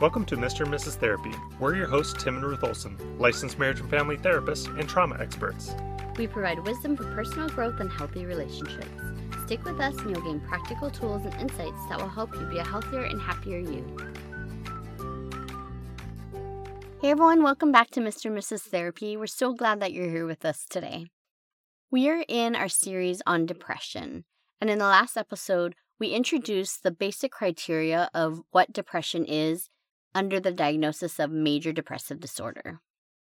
Welcome to Mr. and Mrs. Therapy. We're your hosts, Tim and Ruth Olson, licensed marriage and family therapists and trauma experts. We provide wisdom for personal growth and healthy relationships. Stick with us and you'll gain practical tools and insights that will help you be a healthier and happier you. Hey everyone, welcome back to Mr. and Mrs. Therapy. We're so glad that you're here with us today. We are in our series on depression, and in the last episode, we introduced the basic criteria of what depression is under the diagnosis of major depressive disorder.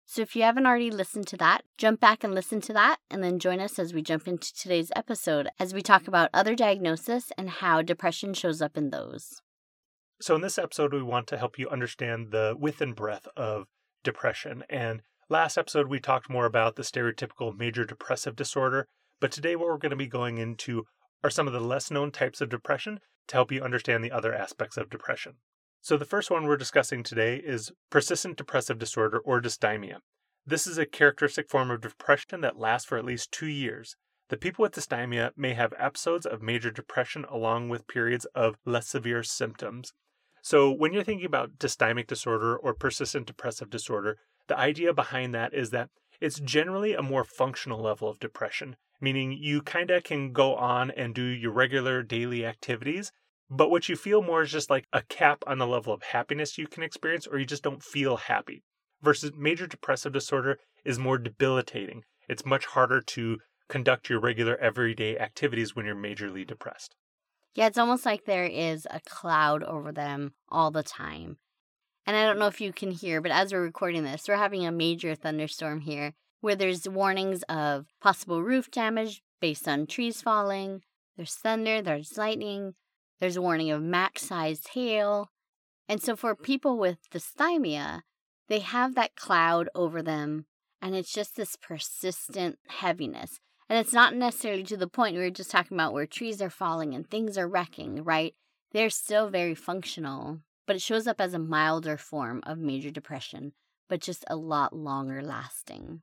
So if you haven't already listened to that, jump back and listen to that, and then join us as we jump into today's episode as we talk about other diagnoses and how depression shows up in those. So, in this episode, we want to help you understand the width and breadth of depression. And last episode, we talked more about the stereotypical major depressive disorder. But today, what we're going to be going into are some of the less known types of depression to help you understand the other aspects of depression. So, the first one we're discussing today is persistent depressive disorder or dysthymia. This is a characteristic form of depression that lasts for at least two years. The people with dysthymia may have episodes of major depression along with periods of less severe symptoms. So, when you're thinking about dysthymic disorder or persistent depressive disorder, the idea behind that is that it's generally a more functional level of depression, meaning you kind of can go on and do your regular daily activities but what you feel more is just like a cap on the level of happiness you can experience, or you just don't feel happy. Versus major depressive disorder is more debilitating. It's much harder to conduct your regular everyday activities when you're majorly depressed. Yeah, it's almost like there is a cloud over them all the time. And I don't know if you can hear, but as we're recording this, we're having a major thunderstorm here where there's warnings of possible roof damage based on trees falling. There's thunder, there's lightning, there's a warning of max sized hail. And so for people with dysthymia, they have that cloud over them and it's just this persistent heaviness. And it's not necessarily to the point we were just talking about where trees are falling and things are wrecking, right? They're still very functional, but it shows up as a milder form of major depression, but just a lot longer lasting.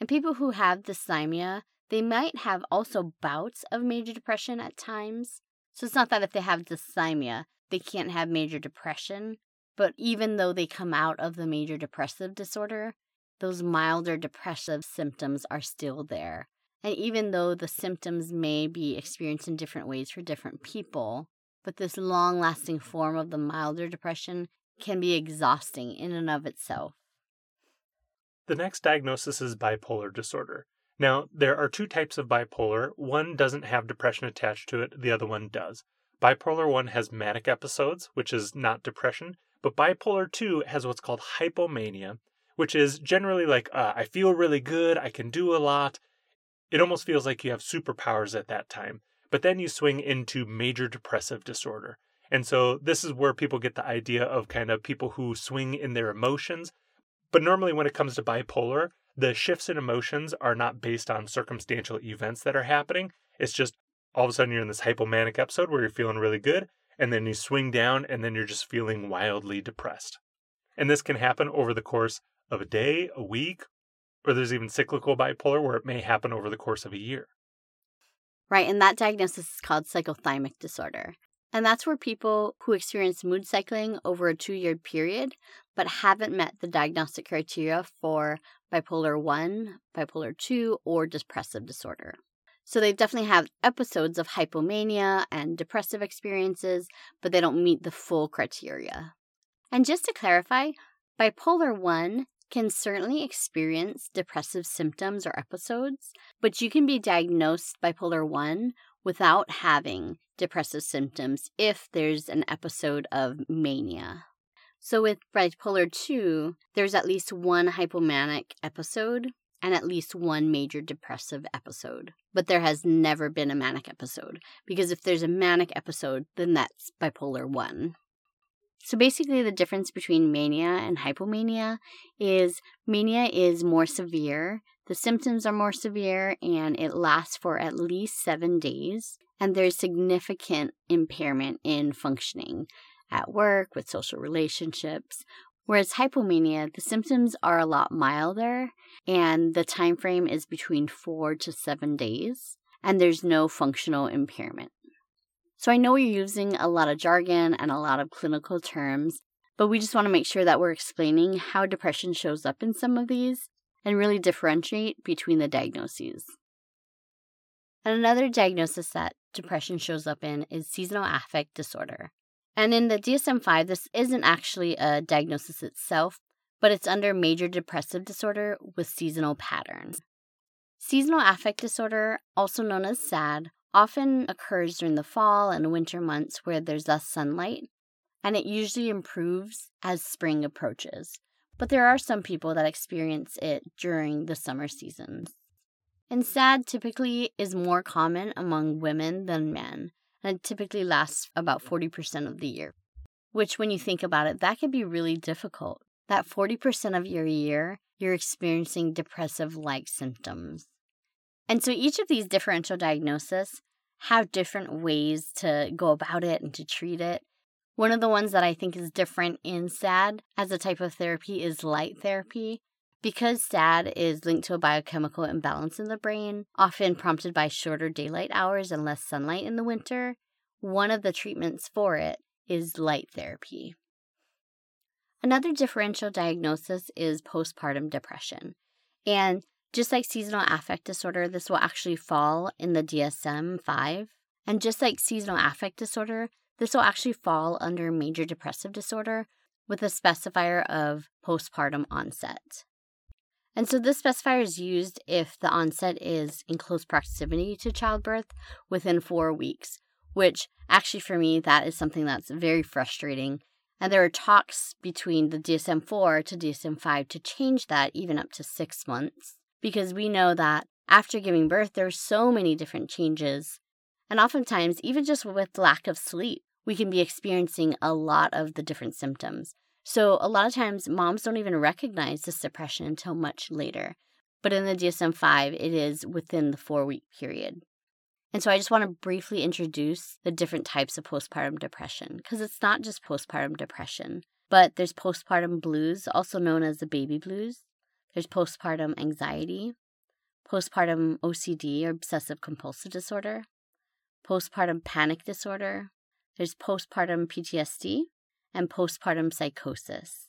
And people who have dysthymia, they might have also bouts of major depression at times, so it's not that if they have dysthymia, they can't have major depression, but even though they come out of the major depressive disorder, those milder depressive symptoms are still there. And even though the symptoms may be experienced in different ways for different people, but this long lasting form of the milder depression can be exhausting in and of itself. The next diagnosis is bipolar disorder. Now, there are two types of bipolar. One doesn't have depression attached to it, the other one does. Bipolar 1 has manic episodes, which is not depression, but bipolar 2 has what's called hypomania, which is generally like, uh, I feel really good, I can do a lot. It almost feels like you have superpowers at that time. But then you swing into major depressive disorder. And so this is where people get the idea of kind of people who swing in their emotions. But normally, when it comes to bipolar, the shifts in emotions are not based on circumstantial events that are happening. It's just all of a sudden you're in this hypomanic episode where you're feeling really good, and then you swing down, and then you're just feeling wildly depressed. And this can happen over the course of a day, a week, or there's even cyclical bipolar where it may happen over the course of a year. Right, and that diagnosis is called cyclothymic disorder. And that's where people who experience mood cycling over a two year period but haven't met the diagnostic criteria for bipolar 1, bipolar 2, or depressive disorder. So they definitely have episodes of hypomania and depressive experiences, but they don't meet the full criteria. And just to clarify, bipolar 1 can certainly experience depressive symptoms or episodes, but you can be diagnosed bipolar 1 without having depressive symptoms if there's an episode of mania. So with bipolar 2, there's at least one hypomanic episode and at least one major depressive episode. But there has never been a manic episode because if there's a manic episode, then that's bipolar 1. So basically, the difference between mania and hypomania is mania is more severe, the symptoms are more severe, and it lasts for at least seven days. And there's significant impairment in functioning at work, with social relationships. Whereas hypomania, the symptoms are a lot milder and the time frame is between 4 to 7 days and there's no functional impairment. So I know you're using a lot of jargon and a lot of clinical terms, but we just want to make sure that we're explaining how depression shows up in some of these and really differentiate between the diagnoses. And another diagnosis that depression shows up in is seasonal affect disorder. And in the DSM 5, this isn't actually a diagnosis itself, but it's under major depressive disorder with seasonal patterns. Seasonal affect disorder, also known as SAD, often occurs during the fall and winter months where there's less sunlight, and it usually improves as spring approaches. But there are some people that experience it during the summer seasons. And SAD typically is more common among women than men, and it typically lasts about 40% of the year. Which, when you think about it, that can be really difficult. That 40% of your year, you're experiencing depressive like symptoms. And so each of these differential diagnoses have different ways to go about it and to treat it. One of the ones that I think is different in SAD as a type of therapy is light therapy. Because SAD is linked to a biochemical imbalance in the brain, often prompted by shorter daylight hours and less sunlight in the winter, one of the treatments for it is light therapy. Another differential diagnosis is postpartum depression. And just like seasonal affect disorder, this will actually fall in the DSM 5. And just like seasonal affect disorder, this will actually fall under major depressive disorder with a specifier of postpartum onset. And so this specifier is used if the onset is in close proximity to childbirth within four weeks, which actually for me, that is something that's very frustrating. And there are talks between the DSM 4 to DSM 5 to change that even up to six months because we know that after giving birth, there are so many different changes. And oftentimes, even just with lack of sleep, we can be experiencing a lot of the different symptoms. So, a lot of times, moms don't even recognize this depression until much later. But in the DSM 5, it is within the four week period. And so, I just want to briefly introduce the different types of postpartum depression because it's not just postpartum depression, but there's postpartum blues, also known as the baby blues. There's postpartum anxiety, postpartum OCD or obsessive compulsive disorder, postpartum panic disorder, there's postpartum PTSD, and postpartum psychosis.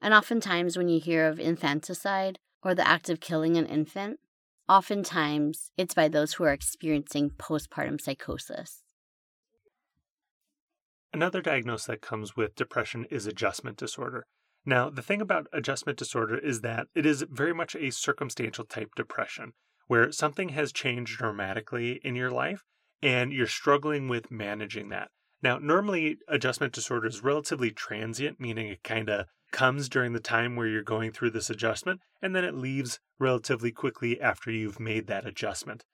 And oftentimes, when you hear of infanticide or the act of killing an infant, oftentimes it's by those who are experiencing postpartum psychosis. Another diagnosis that comes with depression is adjustment disorder. Now, the thing about adjustment disorder is that it is very much a circumstantial type depression where something has changed dramatically in your life and you're struggling with managing that. Now, normally adjustment disorder is relatively transient, meaning it kind of comes during the time where you're going through this adjustment and then it leaves relatively quickly after you've made that adjustment.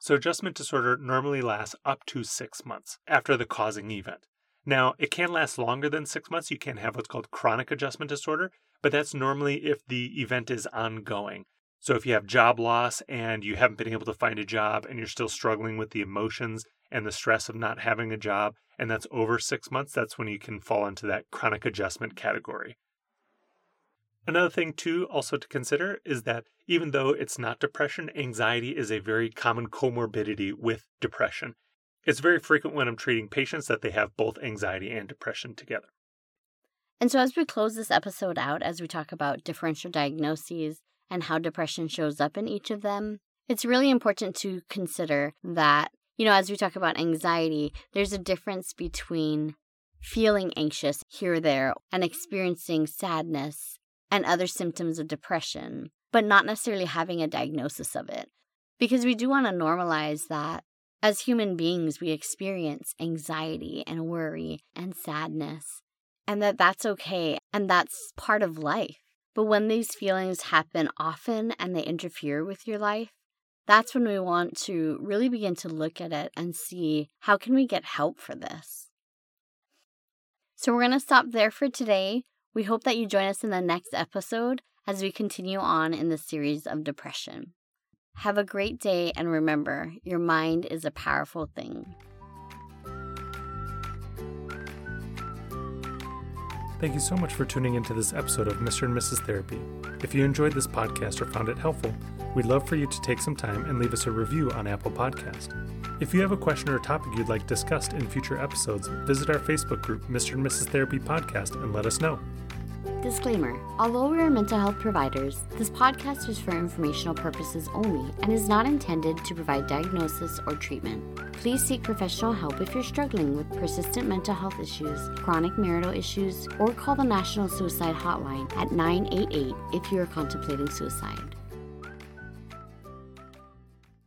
So, adjustment disorder normally lasts up to six months after the causing event. Now, it can last longer than six months. You can have what's called chronic adjustment disorder, but that's normally if the event is ongoing. So, if you have job loss and you haven't been able to find a job and you're still struggling with the emotions and the stress of not having a job, and that's over six months, that's when you can fall into that chronic adjustment category. Another thing, too, also to consider is that even though it's not depression, anxiety is a very common comorbidity with depression. It's very frequent when I'm treating patients that they have both anxiety and depression together. And so, as we close this episode out, as we talk about differential diagnoses and how depression shows up in each of them, it's really important to consider that, you know, as we talk about anxiety, there's a difference between feeling anxious here or there and experiencing sadness and other symptoms of depression, but not necessarily having a diagnosis of it. Because we do want to normalize that as human beings, we experience anxiety and worry and sadness, and that that's okay and that's part of life. But when these feelings happen often and they interfere with your life, that's when we want to really begin to look at it and see how can we get help for this. So we're going to stop there for today. We hope that you join us in the next episode as we continue on in the series of depression. Have a great day, and remember, your mind is a powerful thing. Thank you so much for tuning into this episode of Mr. and Mrs. Therapy. If you enjoyed this podcast or found it helpful, we'd love for you to take some time and leave us a review on Apple Podcast. If you have a question or topic you'd like discussed in future episodes, visit our Facebook group, Mr. and Mrs. Therapy Podcast, and let us know. Disclaimer Although we are mental health providers, this podcast is for informational purposes only and is not intended to provide diagnosis or treatment. Please seek professional help if you're struggling with persistent mental health issues, chronic marital issues, or call the National Suicide Hotline at 988 if you are contemplating suicide.